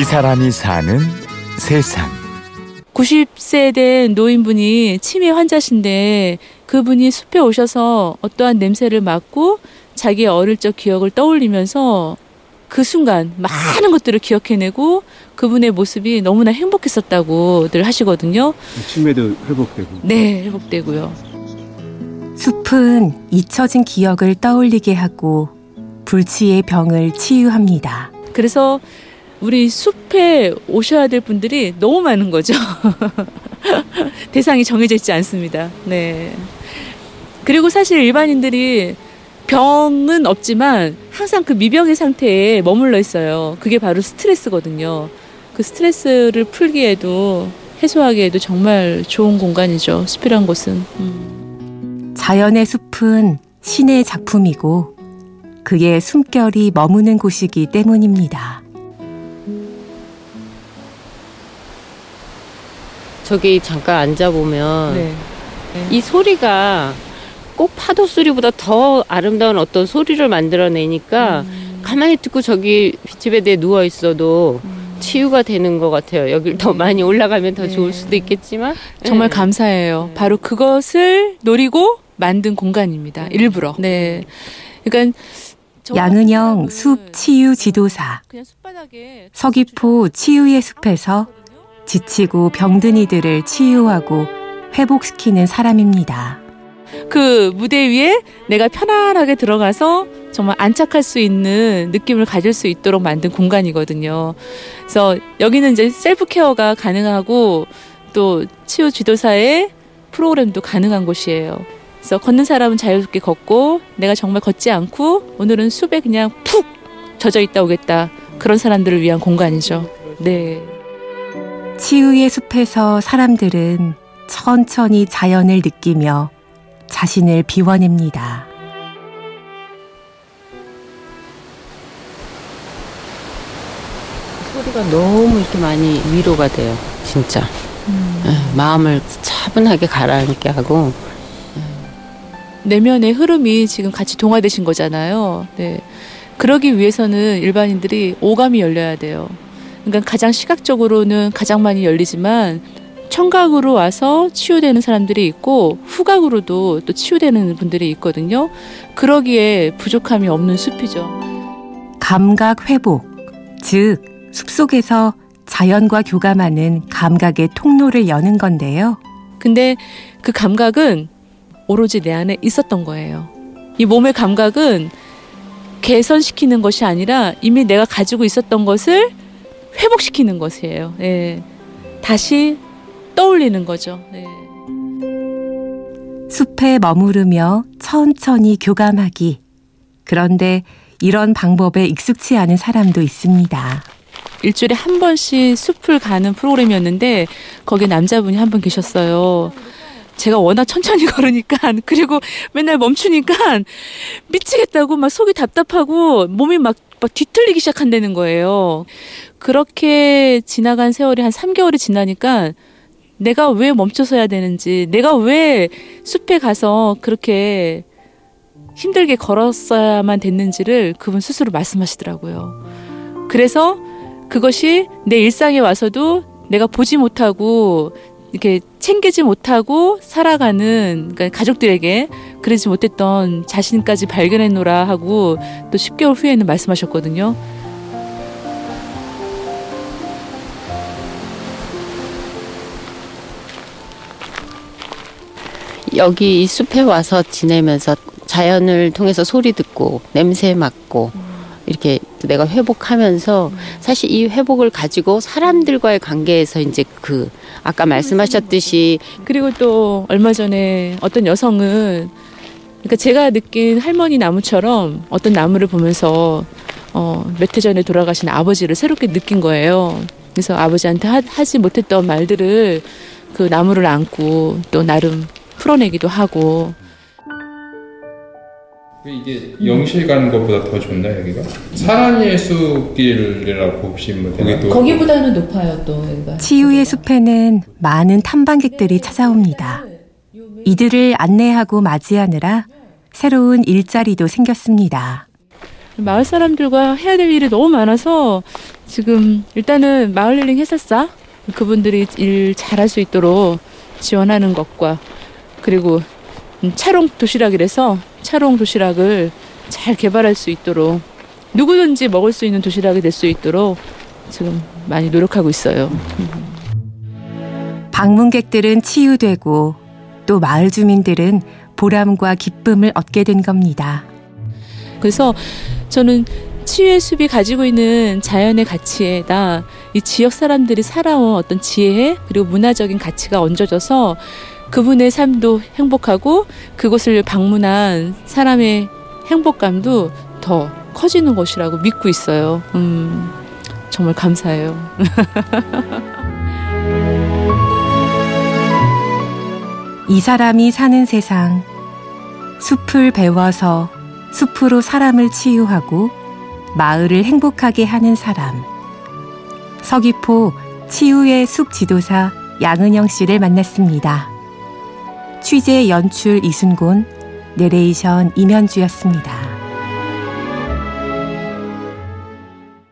이 사람이 사는 세상. 90세 된 노인분이 치매 환자신데 그분이 숲에 오셔서 어떠한 냄새를 맡고 자기의 어릴 적 기억을 떠올리면서 그 순간 많은 것들을 기억해내고 그분의 모습이 너무나 행복했었다고들 하시거든요. 치매도 회복되고. 네, 회복되고요. 숲은 잊혀진 기억을 떠올리게 하고 불치의 병을 치유합니다. 그래서 우리 숲에 오셔야 될 분들이 너무 많은 거죠. 대상이 정해져 있지 않습니다. 네. 그리고 사실 일반인들이 병은 없지만 항상 그 미병의 상태에 머물러 있어요. 그게 바로 스트레스거든요. 그 스트레스를 풀기에도 해소하기에도 정말 좋은 공간이죠. 숲이란 곳은. 음. 자연의 숲은 신의 작품이고 그의 숨결이 머무는 곳이기 때문입니다. 저기 잠깐 앉아보면 네. 이 소리가 꼭 파도 소리보다 더 아름다운 어떤 소리를 만들어내니까 음. 가만히 듣고 저기 빗집에 누워 있어도 치유가 되는 것 같아요. 여길 더 많이 올라가면 더 네. 좋을 수도 있겠지만 정말 네. 감사해요. 바로 그것을 노리고 만든 공간입니다. 일부러. 네. 그러니까 저 양은영 숲 치유 지도사 그냥 숲바닥에 서귀포 치유의 숲에서 지치고 병든 이들을 치유하고 회복시키는 사람입니다. 그 무대 위에 내가 편안하게 들어가서 정말 안착할 수 있는 느낌을 가질 수 있도록 만든 공간이거든요. 그래서 여기는 이제 셀프 케어가 가능하고 또 치유 지도사의 프로그램도 가능한 곳이에요. 그래서 걷는 사람은 자유롭게 걷고 내가 정말 걷지 않고 오늘은 숲에 그냥 푹 젖어 있다 오겠다. 그런 사람들을 위한 공간이죠. 네. 치유의 숲에서 사람들은 천천히 자연을 느끼며 자신을 비워냅니다. 소리가 너무 이렇게 많이 위로가 돼요. 진짜 예, 마음을 차분하게 가라앉게 하고 내면의 흐름이 지금 같이 동화되신 거잖아요. 네. 그러기 위해서는 일반인들이 오감이 열려야 돼요. 그러니까 가장 시각적으로는 가장 많이 열리지만 청각으로 와서 치유되는 사람들이 있고 후각으로도 또 치유되는 분들이 있거든요. 그러기에 부족함이 없는 숲이죠. 감각 회복, 즉 숲속에서 자연과 교감하는 감각의 통로를 여는 건데요. 근데 그 감각은 오로지 내 안에 있었던 거예요. 이 몸의 감각은 개선시키는 것이 아니라 이미 내가 가지고 있었던 것을 회복시키는 것이에요. 예. 다시 떠올리는 거죠. 예. 숲에 머무르며 천천히 교감하기. 그런데 이런 방법에 익숙치 않은 사람도 있습니다. 일주일에 한 번씩 숲을 가는 프로그램이었는데 거기에 남자분이 한 분 계셨어요. 제가 워낙 천천히 걸으니까 그리고 맨날 멈추니까 미치겠다고 막 속이 답답하고 몸이 막, 막 뒤틀리기 시작한다는 거예요. 그렇게 지나간 세월이 한 3개월이 지나니까 내가 왜 멈춰서야 되는지, 내가 왜 숲에 가서 그렇게 힘들게 걸었어야만 됐는지를 그분 스스로 말씀하시더라고요. 그래서 그것이 내 일상에 와서도 내가 보지 못하고 이렇게 챙기지 못하고 살아가는 그러니까 가족들에게 그러지 못했던 자신까지 발견해노라 하고 또 10개월 후에는 말씀하셨거든요. 여기 이 숲에 와서 지내면서 자연을 통해서 소리 듣고 냄새 맡고 이렇게 내가 회복하면서 사실 이 회복을 가지고 사람들과의 관계에서 이제 그 아까 말씀하셨듯이 그리고 또 얼마 전에 어떤 여성은 그러니까 제가 느낀 할머니 나무처럼 어떤 나무를 보면서 어, 몇 해 전에 돌아가신 아버지를 새롭게 느낀 거예요. 그래서 아버지한테 하, 하지 못했던 말들을 그 나무를 안고 또 나름 풀어내기도 하고 이게 영실 가는 것보다 더 좋나 여기가? 사람의 숲길이라고 보시면 되나? 거기보다는 높아요 또 여기가. 치유의 숲에는 많은 탐방객들이 찾아옵니다. 이들을 안내하고 맞이하느라 새로운 일자리도 생겼습니다. 마을 사람들과 해야 될 일이 너무 많아서 지금 일단은 마을 릴링 해설사 그분들이 일 잘할 수 있도록 지원하는 것과 그리고 음, 차롱 도시락이라서 차롱 도시락을 잘 개발할 수 있도록 누구든지 먹을 수 있는 도시락이 될 수 있도록 지금 많이 노력하고 있어요. 방문객들은 치유되고 또 마을 주민들은 보람과 기쁨을 얻게 된 겁니다. 그래서 저는 치유의 숲이 가지고 있는 자연의 가치에다 이 지역 사람들이 살아온 어떤 지혜 그리고 문화적인 가치가 얹어져서 그분의 삶도 행복하고 그곳을 방문한 사람의 행복감도 더 커지는 것이라고 믿고 있어요. 음, 정말 감사해요. 이 사람이 사는 세상. 숲을 배워서 숲으로 사람을 치유하고 마을을 행복하게 하는 사람. 서귀포 치유의 숲 지도사 양은영 씨를 만났습니다. 취재 연출 이순곤, 내레이션 임현주였습니다.